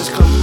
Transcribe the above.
just come